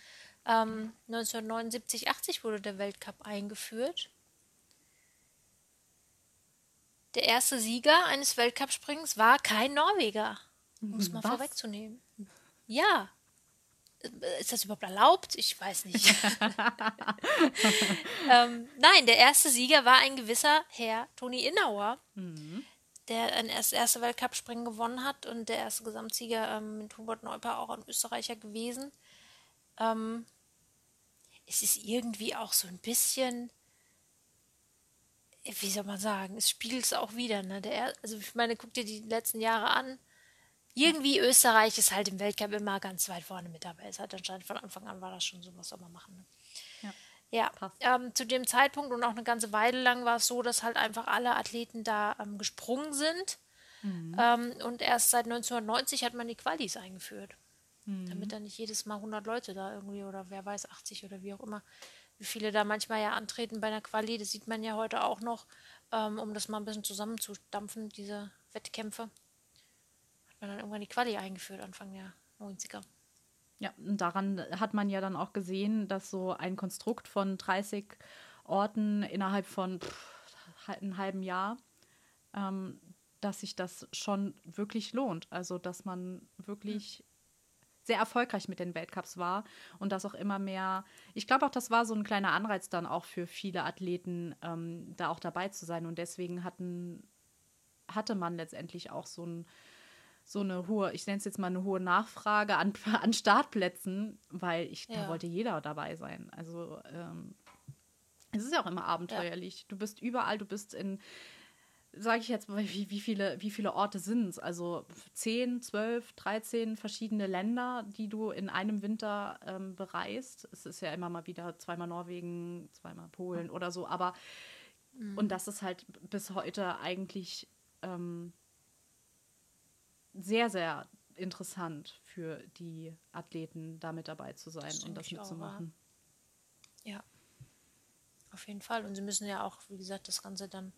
Ähm, 1979, 80 wurde der Weltcup eingeführt. Der erste Sieger eines Weltcupsprings war kein Norweger, um es mal Was? vorwegzunehmen. Ja. Ist das überhaupt erlaubt? Ich weiß nicht. ähm, nein, der erste Sieger war ein gewisser Herr Toni Innauer. Mhm der erst, erste Weltcup-Springen gewonnen hat und der erste Gesamtsieger ähm, mit Hubert Neuper auch ein Österreicher gewesen. Ähm, es ist irgendwie auch so ein bisschen, wie soll man sagen, es spiegelt es auch wieder. Ne? Der, also ich meine, guck dir die letzten Jahre an. Irgendwie Österreich ist halt im Weltcup immer ganz weit vorne mit dabei. Es hat anscheinend von Anfang an war das schon so, was soll man machen. Ne? Ja. Ähm, zu dem Zeitpunkt und auch eine ganze Weile lang war es so, dass halt einfach alle Athleten da ähm, gesprungen sind. Mhm. Ähm, und erst seit 1990 hat man die Qualis eingeführt. Mhm. Damit dann nicht jedes Mal 100 Leute da irgendwie oder wer weiß, 80 oder wie auch immer, wie viele da manchmal ja antreten bei einer Quali. Das sieht man ja heute auch noch, ähm, um das mal ein bisschen zusammenzudampfen, diese Wettkämpfe. Hat man dann irgendwann die Quali eingeführt, Anfang der 90er. Ja, und daran hat man ja dann auch gesehen, dass so ein Konstrukt von 30 Orten innerhalb von pff, einem halben Jahr, ähm, dass sich das schon wirklich lohnt. Also, dass man wirklich sehr erfolgreich mit den Weltcups war und dass auch immer mehr, ich glaube auch, das war so ein kleiner Anreiz dann auch für viele Athleten, ähm, da auch dabei zu sein. Und deswegen hatten, hatte man letztendlich auch so, ein, so eine hohe, ich nenne es jetzt mal eine hohe Nachfrage an, an Startplätzen, weil ich, ja. da wollte jeder dabei sein. Also ähm, es ist ja auch immer abenteuerlich. Ja. Du bist überall, du bist in sage ich jetzt mal, wie, wie, viele, wie viele Orte sind es? Also 10, 12, 13 verschiedene Länder, die du in einem Winter ähm, bereist. Es ist ja immer mal wieder zweimal Norwegen, zweimal Polen oder so, aber mhm. und das ist halt bis heute eigentlich ähm, sehr, sehr interessant für die Athleten, da mit dabei zu sein das und das mitzumachen. Auch, ja, auf jeden Fall. Und sie müssen ja auch, wie gesagt, das Ganze dann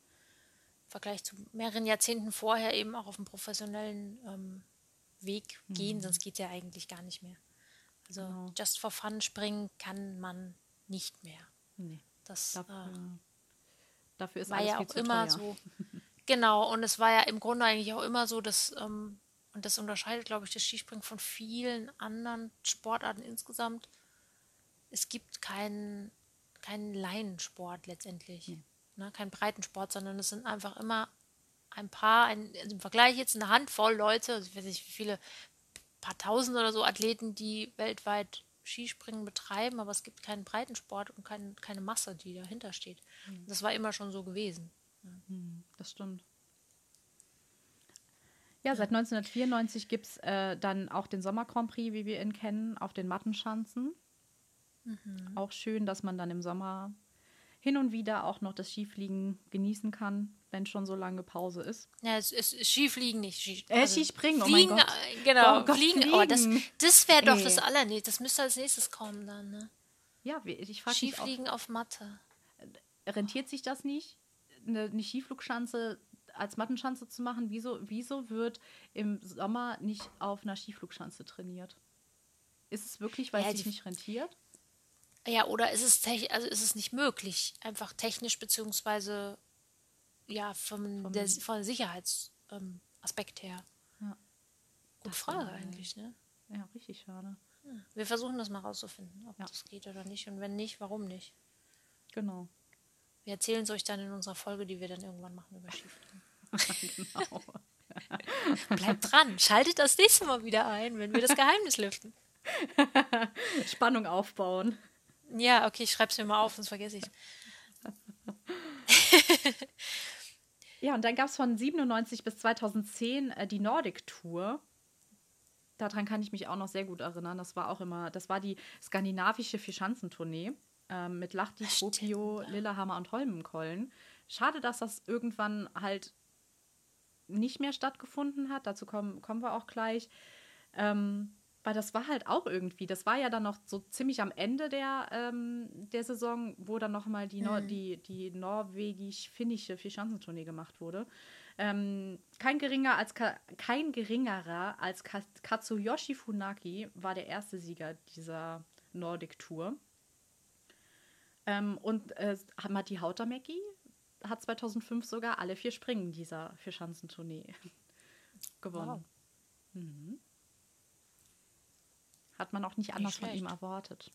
Vergleich zu mehreren Jahrzehnten vorher eben auch auf dem professionellen ähm, Weg gehen, mhm. sonst geht es ja eigentlich gar nicht mehr. Also genau. just for fun springen kann man nicht mehr. Nee. Das dafür, äh, dafür ist war ja auch immer teuer. so. Genau, und es war ja im Grunde eigentlich auch immer so, dass, ähm, und das unterscheidet, glaube ich, das Skispringen von vielen anderen Sportarten insgesamt. Es gibt keinen keinen Laiensport letztendlich. Nee ne? kein Breitensport, sondern es sind einfach immer ein paar, ein, also im Vergleich jetzt eine Handvoll Leute, also ich weiß nicht wie viele, paar tausend oder so Athleten, die weltweit Skispringen betreiben, aber es gibt keinen Breitensport und kein, keine Masse, die dahinter steht. Mhm. Das war immer schon so gewesen. Mhm, das stimmt. Ja, seit 1994 gibt es äh, dann auch den Sommer Grand Prix, wie wir ihn kennen, auf den Mattenschanzen. Mhm. Auch schön, dass man dann im Sommer hin und wieder auch noch das Skifliegen genießen kann, wenn schon so lange Pause ist. Ja, es ist Skifliegen nicht. Ski, äh, also Skispringen, oh mein Gott. Äh, genau, oh Gott, Fliegen. Fliegen. Oh, das das wäre doch das Allernächste. Das müsste als nächstes kommen dann, ne? Ja, ich frage mich Skifliegen auf Matte. Rentiert sich das nicht, eine, eine Skiflugschanze als Mattenschanze zu machen? Wieso, wieso wird im Sommer nicht auf einer Skiflugschanze trainiert? Ist es wirklich, weil ja, es sich nicht rentiert? Ja, oder ist es, also ist es nicht möglich, einfach technisch beziehungsweise ja, vom, vom, der, vom Sicherheitsaspekt ähm, her. Ja. Gute Frage eigentlich, ne? Ja, richtig schade. Hm. Wir versuchen das mal rauszufinden, ob ja. das geht oder nicht. Und wenn nicht, warum nicht? Genau. Wir erzählen es euch dann in unserer Folge, die wir dann irgendwann machen über Skifliegen. genau. Bleibt dran, schaltet das nächste Mal wieder ein, wenn wir das Geheimnis lüften. Spannung aufbauen. Ja, okay, ich schreibe es mir mal auf, sonst vergesse ich Ja, und dann gab es von 97 bis 2010 äh, die Nordic Tour. Daran kann ich mich auch noch sehr gut erinnern. Das war auch immer, das war die skandinavische Vierschanzentournee äh, mit Lahti, Skopje, Lillehammer und Holmenkollen. Schade, dass das irgendwann halt nicht mehr stattgefunden hat. Dazu kommen, kommen wir auch gleich. Ähm, weil das war halt auch irgendwie, das war ja dann noch so ziemlich am Ende der, ähm, der Saison, wo dann nochmal die, Nor mhm. die, die norwegisch-finnische Vierschanzentournee gemacht wurde. Ähm, kein, geringer als kein geringerer als Katsuyoshi Funaki war der erste Sieger dieser Nordic Tour. Ähm, und äh, Matti Hautamäki hat 2005 sogar alle vier Springen dieser Vierschanzentournee gewonnen. Wow. Mhm. Hat man auch nicht anders nicht von ihm erwartet.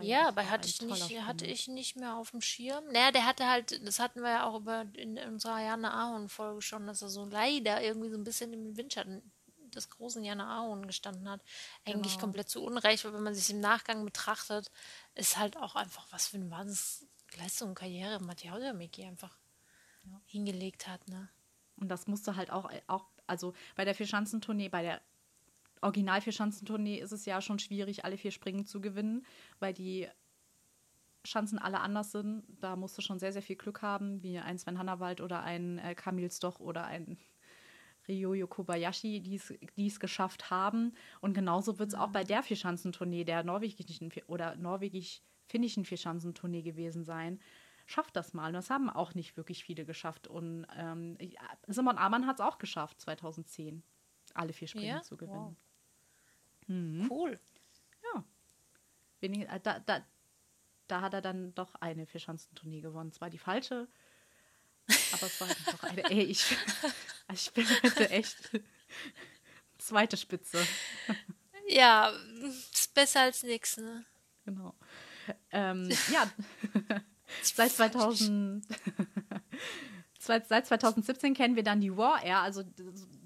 ja, aber hatte ich, nicht, hatte ich nicht mehr auf dem Schirm. Naja, der hatte halt, das hatten wir ja auch über in unserer Jana Ahorn-Folge schon, dass er so leider irgendwie so ein bisschen im Windschatten des großen Jana Ahorn gestanden hat. Eigentlich genau. komplett zu Unrecht, weil wenn man sich im Nachgang betrachtet, ist halt auch einfach, was für eine Wahnsinnsleistung und Karriere Matthias Miki einfach ja. hingelegt hat. Ne? Und das musste halt auch, auch also bei der Vierschanzentournee, bei der original Schanzentournee ist es ja schon schwierig, alle vier Springen zu gewinnen, weil die Schanzen alle anders sind. Da musst du schon sehr, sehr viel Glück haben, wie ein Sven Hannawald oder ein äh, Kamil Stoch oder ein Ryoyo Kobayashi, die es geschafft haben. Und genauso wird es auch bei der Vierschanzentournee, der norwegischen oder norwegisch-finnischen Vierschanzentournee gewesen sein. Schafft das mal. Und das haben auch nicht wirklich viele geschafft. Und ähm, Simon Amann hat es auch geschafft, 2010, alle vier Springen ja? zu gewinnen. Wow. Mhm. Cool. Ja. Wenig, äh, da, da, da hat er dann doch eine Vierschanzentournee gewonnen. Zwar die falsche, Aber es war halt noch eine. Ey, ich, ich bin heute echt zweite Spitze. Ja, ist besser als nichts, ne? Genau. Ähm, ja, seit 2000. Seit 2017 kennen wir dann die War Air, also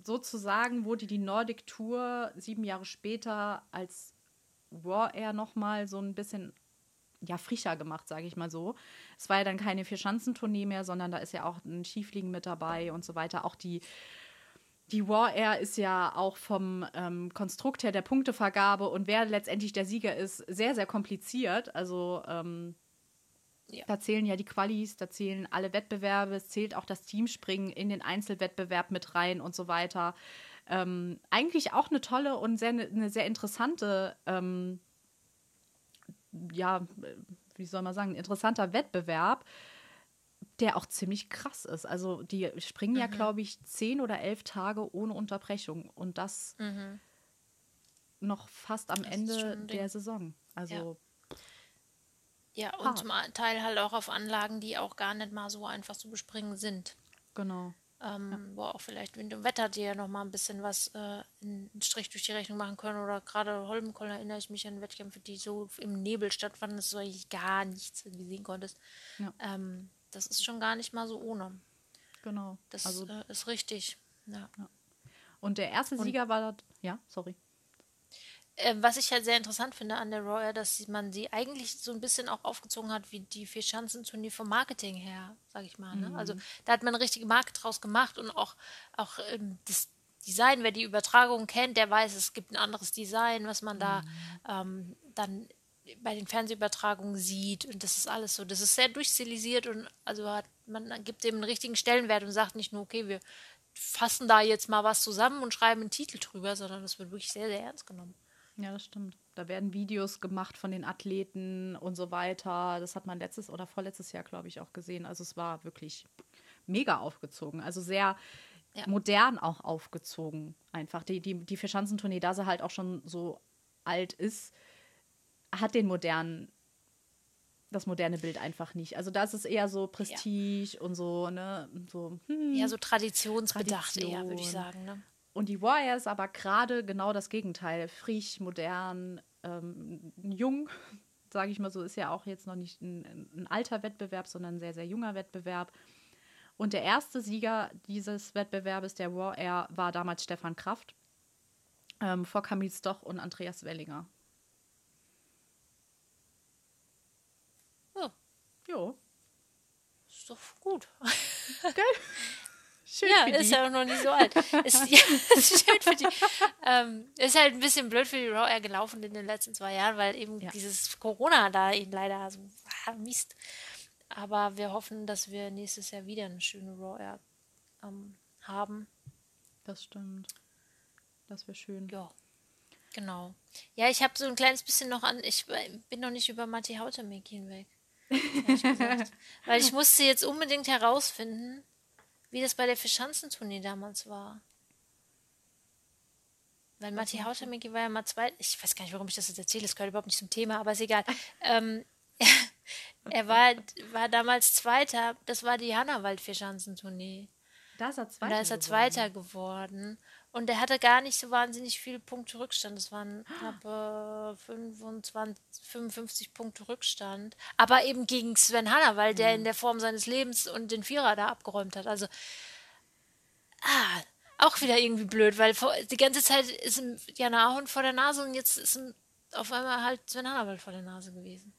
sozusagen wurde die Nordic Tour sieben Jahre später als War Air nochmal so ein bisschen ja, frischer gemacht, sage ich mal so. Es war ja dann keine Vier-Schanzentournee mehr, sondern da ist ja auch ein Skifliegen mit dabei und so weiter. Auch die, die War Air ist ja auch vom ähm, Konstrukt her der Punktevergabe und wer letztendlich der Sieger ist, sehr, sehr kompliziert. Also ähm, ja. Da zählen ja die Qualis, da zählen alle Wettbewerbe, es zählt auch das Teamspringen in den Einzelwettbewerb mit rein und so weiter. Ähm, eigentlich auch eine tolle und sehr, eine sehr interessante, ähm, ja, wie soll man sagen, ein interessanter Wettbewerb, der auch ziemlich krass ist. Also die springen mhm. ja, glaube ich, zehn oder elf Tage ohne Unterbrechung und das mhm. noch fast am das Ende der Saison. Also ja. Ja, und zum Teil halt auch auf Anlagen, die auch gar nicht mal so einfach zu bespringen sind. Genau. Ähm, ja. Wo auch vielleicht Wind und Wetter dir noch mal ein bisschen was äh, einen Strich durch die Rechnung machen können. Oder gerade Holmenkollen erinnere ich mich an Wettkämpfe, die so im Nebel stattfanden, dass du eigentlich gar nichts sehen konntest. Ja. Ähm, das ist schon gar nicht mal so ohne. Genau. Das also, äh, ist richtig. Ja. ja. Und der erste Sieger und, war, ja, sorry. Äh, was ich halt sehr interessant finde an der Royal, dass man sie eigentlich so ein bisschen auch aufgezogen hat wie die vier Schanzenturnier vom Marketing her, sag ich mal. Ne? Mhm. Also da hat man eine richtige Marke draus gemacht und auch, auch ähm, das Design, wer die Übertragung kennt, der weiß, es gibt ein anderes Design, was man da mhm. ähm, dann bei den Fernsehübertragungen sieht und das ist alles so, das ist sehr durchstilisiert und also hat man gibt dem einen richtigen Stellenwert und sagt nicht nur, okay, wir fassen da jetzt mal was zusammen und schreiben einen Titel drüber, sondern das wird wirklich sehr, sehr ernst genommen. Ja, das stimmt. Da werden Videos gemacht von den Athleten und so weiter. Das hat man letztes oder vorletztes Jahr, glaube ich, auch gesehen. Also es war wirklich mega aufgezogen. Also sehr ja. modern auch aufgezogen. Einfach. Die, die, die Vierschanzentournee, da sie halt auch schon so alt ist, hat den modernen das moderne Bild einfach nicht. Also da ist es eher so Prestige ja. und so, ne, so hm, ja, so traditionsbedacht Tradition. eher, würde ich sagen, ne? Und die Warrior ist aber gerade genau das Gegenteil. Frisch, modern, ähm, jung, sage ich mal so, ist ja auch jetzt noch nicht ein, ein, alter Wettbewerb, sondern ein sehr, sehr junger Wettbewerb. Und der erste Sieger dieses Wettbewerbes, der War Air, war damals Stefan Kraft, ähm, vor Camille Stoch und Andreas Wellinger. Oh. Jo. Ist doch gut. Gell? Schön ja, ist ja auch noch nicht so alt. ist, ja, ist schön für die. Ähm, ist halt ein bisschen blöd für die Raw Air gelaufen in den letzten zwei Jahren, weil eben ja. dieses Corona da ihn leider so ah, Mist. Aber wir hoffen, dass wir nächstes Jahr wieder eine schöne Raw Air ähm, haben. Das stimmt. Das wäre schön. Ja. Genau. Ja, ich habe so ein kleines bisschen noch an. Ich bin noch nicht über Matti Hautemik hinweg. Weil ich musste jetzt unbedingt herausfinden, wie das bei der Fischanzentournee damals war. Weil Matti Hautamiki war ja mal zwei, ich weiß gar nicht, warum ich das jetzt erzähle, das gehört überhaupt nicht zum Thema, aber ist egal. ähm, er war, war damals Zweiter, das war die Hannawald-Vierschanzentournee. Da ist er Zweiter. Da ist er Zweiter geworden. geworden. Und er hatte gar nicht so wahnsinnig viele Punkte Rückstand. Das waren knappe 25, 55 Punkte Rückstand. Aber eben gegen Sven Hanna, weil der in der Form seines Lebens und den Vierer da abgeräumt hat. Also, ah, auch wieder irgendwie blöd, weil vor, die ganze Zeit ist ihm Jana Ahund vor der Nase und jetzt ist ihm auf einmal halt Sven Hannawald vor der Nase gewesen.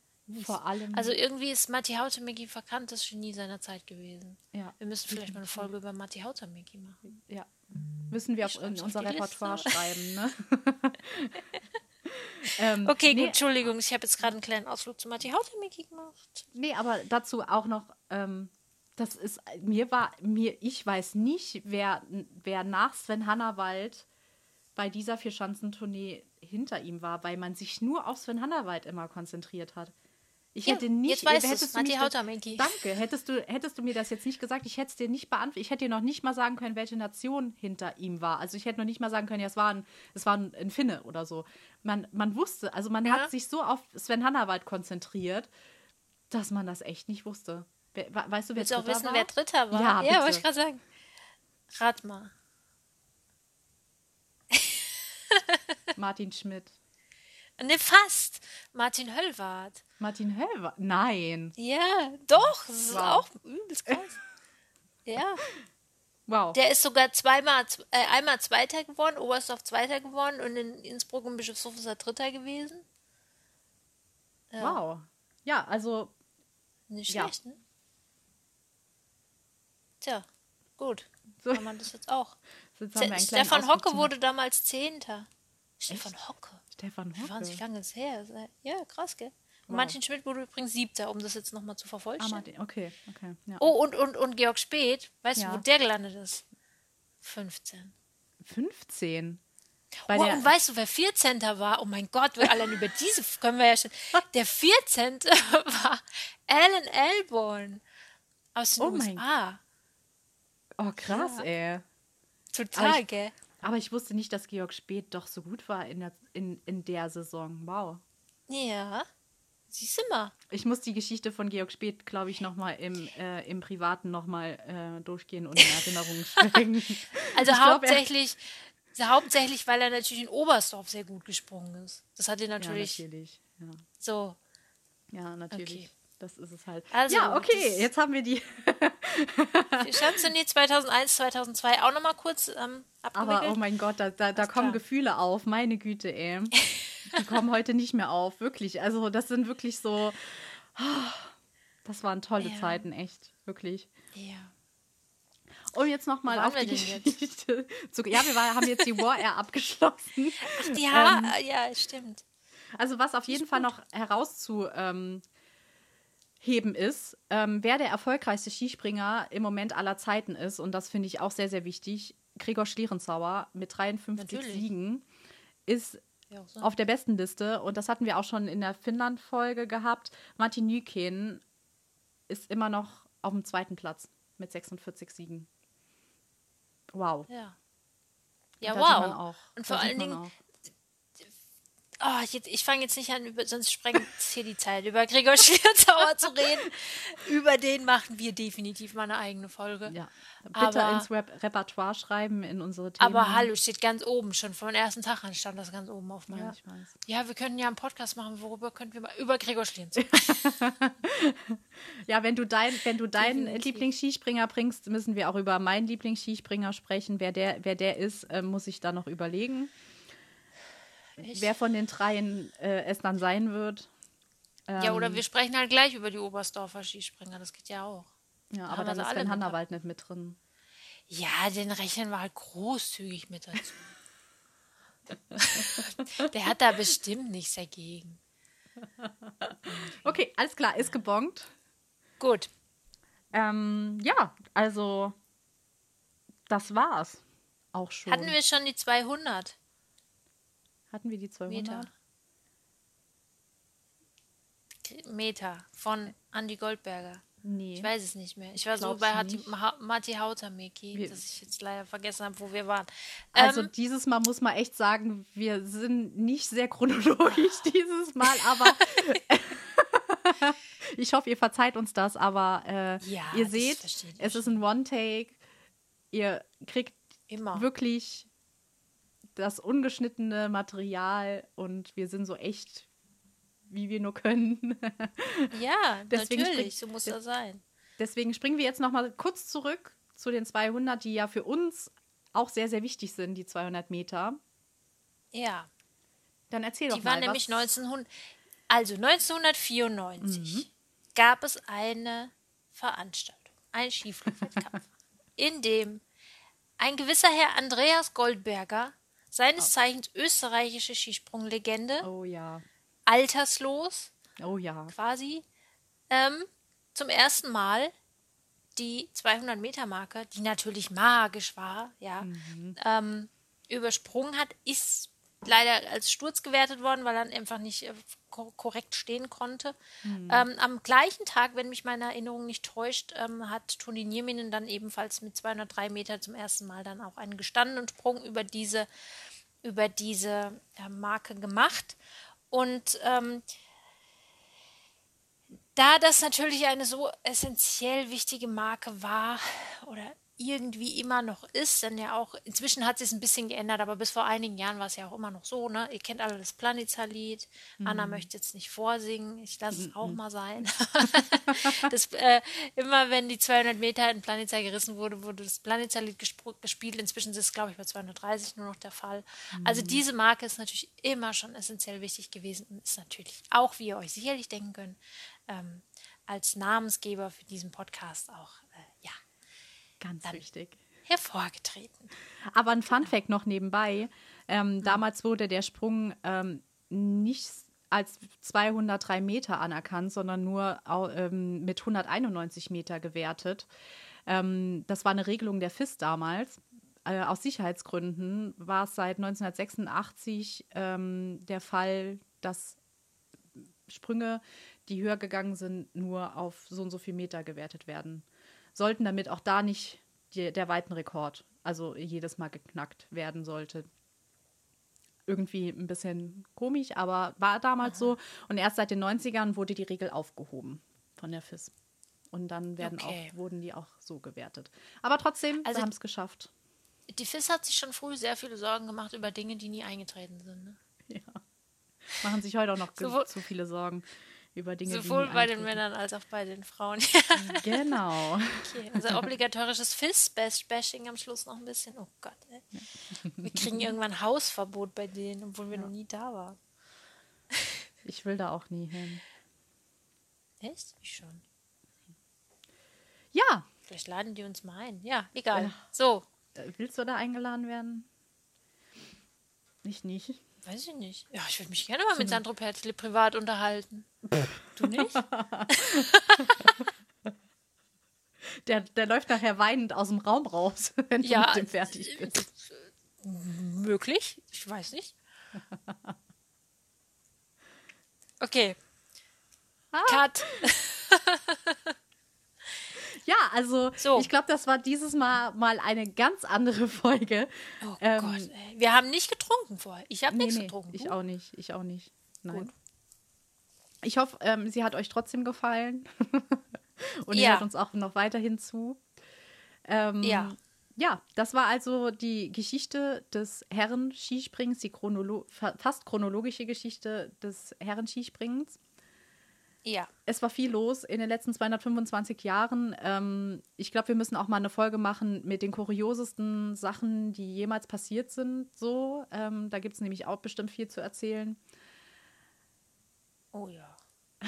Vor allem. Also irgendwie ist Matti Hautemegi verkanntes Genie seiner Zeit gewesen. Ja. Wir müssen vielleicht mal eine Folge über Matti Hautemegi machen. Ja, Müssen wir auch in unser Repertoire Liste. schreiben, ne? ähm, okay, nee, gut, Entschuldigung, ich habe jetzt gerade einen kleinen Ausflug zu Matti Hautemiki gemacht. Nee, aber dazu auch noch, ähm, das ist, mir war, mir, ich weiß nicht, wer, wer nach Sven Hannawald bei dieser Vierschanzentournee hinter ihm war, weil man sich nur auf Sven Hannawald immer konzentriert hat. Ich ja, hätte nicht. Jetzt weißt hättest du mich Danke. Hättest du, hättest du mir das jetzt nicht gesagt, ich hätte es dir nicht beantwortet. Ich hätte dir noch nicht mal sagen können, welche Nation hinter ihm war. Also ich hätte noch nicht mal sagen können, ja, es war ein, es war ein, ein Finne oder so. Man, man wusste, also man ja. hat sich so auf Sven Hannawald konzentriert, dass man das echt nicht wusste. weißt du, wer Willst du auch wissen, war? wer Dritter war? Ja, ja wollte ich gerade sagen. Rat mal. Martin Schmidt. Ne, fast. Martin Höllwart. Martin Höllwart? Nein. Ja, doch. Das ist wow. auch übelst krass. ja. Wow. Der ist sogar zweimal, äh, einmal Zweiter geworden, Oberstdorf Zweiter geworden und in Innsbruck und Bischofshof ist er Dritter gewesen. Ja. Wow. Ja, also. Nicht schlecht, ja. ne? Tja, gut. So. Kann man das jetzt auch. Jetzt Stefan Hocke wurde damals Zehnter. Stefan Hocke. Stefan Hocke. Wahnsinnig lange ist her. Ja, krass, gell? Und wow. Martin Schmidt wurde übrigens Siebter, um das jetzt nochmal zu vervollständigen. Ah, okay, okay. Ja. Oh, und, und, und Georg Speth, weißt ja. du, wo der gelandet ist? 15. 15? Bei oh, und weißt du, wer 14. war? Oh mein Gott, wir allein über diese können wir ja schon. Der 14. war Alan Elborn aus den oh USA. Oh, krass, ja. ey. Total, ich, gell? Aber ich wusste nicht, dass Georg Speth doch so gut war in der, in, in der Saison. Wow. Ja. Siehst du mal. Ich muss die Geschichte von Georg Speth, glaube ich, nochmal im, äh, im Privaten nochmal äh, durchgehen und in Erinnerung schwelgen. also ich hauptsächlich, glaub, hauptsächlich, weil er natürlich in Oberstdorf sehr gut gesprungen ist. Das hat ihn natürlich. Ja, natürlich. Ja. So. Ja, natürlich. Okay. Das ist es halt. Also, ja, okay, jetzt haben wir die. Schanzeni 2001, 2002 auch nochmal kurz ähm, Aber oh mein Gott, da, da, da kommen klar. Gefühle auf. Meine Güte, ey. Die kommen heute nicht mehr auf, wirklich. Also, das sind wirklich so. Das waren tolle ja. Zeiten, echt. Wirklich. Ja. Und jetzt nochmal auf die Geschichte. Zu, ja, wir war, haben jetzt die War Air abgeschlossen. Ach, die ha ähm, ja, stimmt. Also, was auf jeden Fall noch herauszu. Ähm, heben ist, ähm, wer der erfolgreichste Skispringer im Moment aller Zeiten ist, und das finde ich auch sehr, sehr wichtig, Gregor Schlierenzauer mit 53 Natürlich. Siegen ist ja, so. auf der besten Liste. Und das hatten wir auch schon in der Finnland-Folge gehabt. Martin Nykänen ist immer noch auf dem zweiten Platz mit 46 Siegen. Wow. Ja. Ja, wow. Und vor allen Dingen, Oh, jetzt, ich fange jetzt nicht an, über, sonst sprengt hier die Zeit, über Gregor Schlierzauer zu reden. Über den machen wir definitiv mal eine eigene Folge. Ja. Bitte aber, ins Rep Repertoire schreiben in unsere Themen. Aber hallo, steht ganz oben. Schon von ersten Tag an stand das ganz oben auf meinem. Ja, ja wir können ja einen Podcast machen, worüber könnten wir mal über Gregor Schlierzauer. ja, wenn du dein, wenn du deinen Lieblingsskispringer bringst, müssen wir auch über meinen Lieblingsskispringer sprechen. Wer der, wer der ist, äh, muss ich da noch überlegen. Echt? wer von den dreien äh, es dann sein wird. Ähm, ja, oder ähm, wir sprechen halt gleich über die Oberstdorfer Skispringer, das geht ja auch. Ja, aber dann ist Sven Hannawald nicht mit drin. Ja, den rechnen wir halt großzügig mit dazu. Der hat da bestimmt nichts dagegen. Okay, alles klar, ist gebongt. Gut. Ähm, ja, also das war's auch schon. Hatten wir schon die 200? Hatten wir die 200? Meter. Meter von Andy Goldberger. Nee. Ich weiß es nicht mehr. Ich war so bei Hati, Matti Hautameki, dass ich jetzt leider vergessen habe, wo wir waren. Also ähm, dieses Mal muss man echt sagen, wir sind nicht sehr chronologisch dieses Mal, aber ich hoffe, ihr verzeiht uns das, aber äh, ja, ihr seht, es ist ein One-Take. Ihr kriegt Immer. wirklich das ungeschnittene Material und wir sind so echt, wie wir nur können. Ja, deswegen natürlich, so muss das sein. Deswegen springen wir jetzt noch mal kurz zurück zu den 200, die ja für uns auch sehr, sehr wichtig sind, die 200 Meter. Ja. Dann erzähl die doch mal. Die waren nämlich 1900, also 1994 mhm. gab es eine Veranstaltung, einen Skiflugwettkampf, in dem ein gewisser Herr Andreas Goldberger seines Zeichens österreichische Skisprunglegende. Oh ja. Alterslos. Oh ja. Quasi. Ähm, zum ersten Mal die 200-Meter-Marke, die natürlich magisch war, ja, mhm. ähm, übersprungen hat, ist leider als Sturz gewertet worden, weil er einfach nicht äh, korrekt stehen konnte. Mhm. Ähm, am gleichen Tag, wenn mich meine Erinnerung nicht täuscht, ähm, hat Toni Nieminen dann ebenfalls mit 203 Meter zum ersten Mal dann auch einen gestandenen Sprung über diese, über diese äh, Marke gemacht. Und ähm, da das natürlich eine so essentiell wichtige Marke war oder irgendwie immer noch ist, denn ja auch, inzwischen hat sich es ein bisschen geändert, aber bis vor einigen Jahren war es ja auch immer noch so, ne? Ihr kennt alle das Planitzer-Lied. Mhm. Anna möchte jetzt nicht vorsingen, ich lasse es auch mhm. mal sein. das, äh, immer wenn die 200 Meter in Planitzer gerissen wurde, wurde das Planitzer-Lied gespielt. Inzwischen ist es, glaube ich, bei 230 nur noch der Fall. Also mhm. Also diese Marke ist natürlich immer schon essentiell wichtig gewesen und ist natürlich auch, wie ihr euch sicherlich denken könnt, ähm, als Namensgeber für diesen Podcast auch Ganz wichtig. Hervorgetreten. Aber ein Fun Fact noch nebenbei. Ähm, mhm. Damals wurde der Sprung ähm, nicht als 203 Meter anerkannt, sondern nur ähm, mit 191 Meter gewertet. Ähm, das war eine Regelung der FIS damals. Äh, aus Sicherheitsgründen war es seit 1986 ähm, der Fall, dass Sprünge, die höher gegangen sind, nur auf so und so viel Meter gewertet werden sollten, damit auch da nicht die, der Weitenrekord, also jedes Mal geknackt werden sollte. Irgendwie ein bisschen komisch, aber war damals Aha. so. Und erst seit den 90ern wurde die Regel aufgehoben von der FIS. Und dann werden okay. auch, wurden die auch so gewertet. Aber trotzdem, also, wir haben es geschafft. Die FIS hat sich schon früh sehr viele Sorgen gemacht über Dinge, die nie eingetreten sind. Ne? Ja. Machen sich heute auch noch so, zu viele Sorgen über Dinge, Sowohl bei den Männern als auch bei den Frauen. genau. Okay, unser obligatorisches Fist-Bashing am Schluss noch ein bisschen. Oh Gott, ey. Wir kriegen irgendwann Hausverbot bei denen, obwohl wir ja. noch nie da waren. Ich will da auch nie hin. Echt? Ich schon. Ja. Vielleicht laden die uns mal ein. Ja, egal. Ja. So. Äh, willst du da eingeladen werden? Ich nicht. Weiß ich nicht. Ja, ich würde mich gerne mal mit Sandro Perzli privat unterhalten. du nicht? der, der läuft nachher weinend aus dem Raum raus, wenn ja, du mit dem fertig bist. Möglich? Ich weiß nicht. Okay. Ah. Cut. Ja, also so. ich glaube, das war dieses Mal mal eine ganz andere Folge. Oh ähm, Gott, ey. wir haben nicht getrunken vorher. Ich habe nee, nichts nee, getrunken. Ich auch nicht, ich auch nicht. Nein. Gut. Ich hoffe, ähm, sie hat euch trotzdem gefallen. Und ja. ihr hört uns auch noch weiterhin zu. Ähm, ja. Ja, das war also die Geschichte des Herren-Skisprings, die chronolo fast chronologische Geschichte des Herren-Skispringens. Ja. Es war viel los in den letzten 225 Jahren. Ähm, ich glaube, wir müssen auch mal eine Folge machen mit den kuriosesten Sachen, die jemals passiert sind. So, ähm, da gibt es nämlich auch bestimmt viel zu erzählen. Oh ja.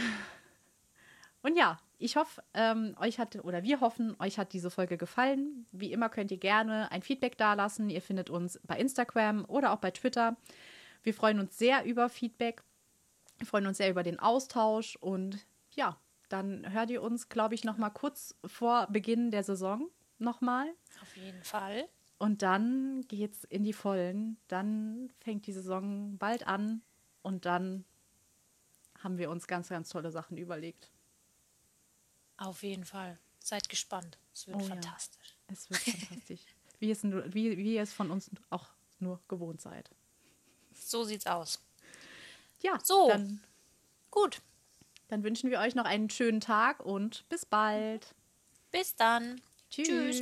Und ja, ich hoffe, ähm, euch hat, oder wir hoffen, euch hat diese Folge gefallen. Wie immer könnt ihr gerne ein Feedback dalassen. Ihr findet uns bei Instagram oder auch bei Twitter. Wir freuen uns sehr über Feedback. Wir freuen uns sehr über den Austausch und ja, dann hört ihr uns, glaube ich, noch mal kurz vor Beginn der Saison nochmal. Auf jeden Fall. Und dann geht's in die Vollen. Dann fängt die Saison bald an und dann haben wir uns ganz, ganz tolle Sachen überlegt. Auf jeden Fall. Seid gespannt. Es wird oh, fantastisch. Ja. Es wird fantastisch. Wie, es, wie, wie ihr es von uns auch nur gewohnt seid. So sieht's aus. Ja, so. Dann, gut. Dann wünschen wir euch noch einen schönen Tag und bis bald. Bis dann. Tschüss. Tschüss.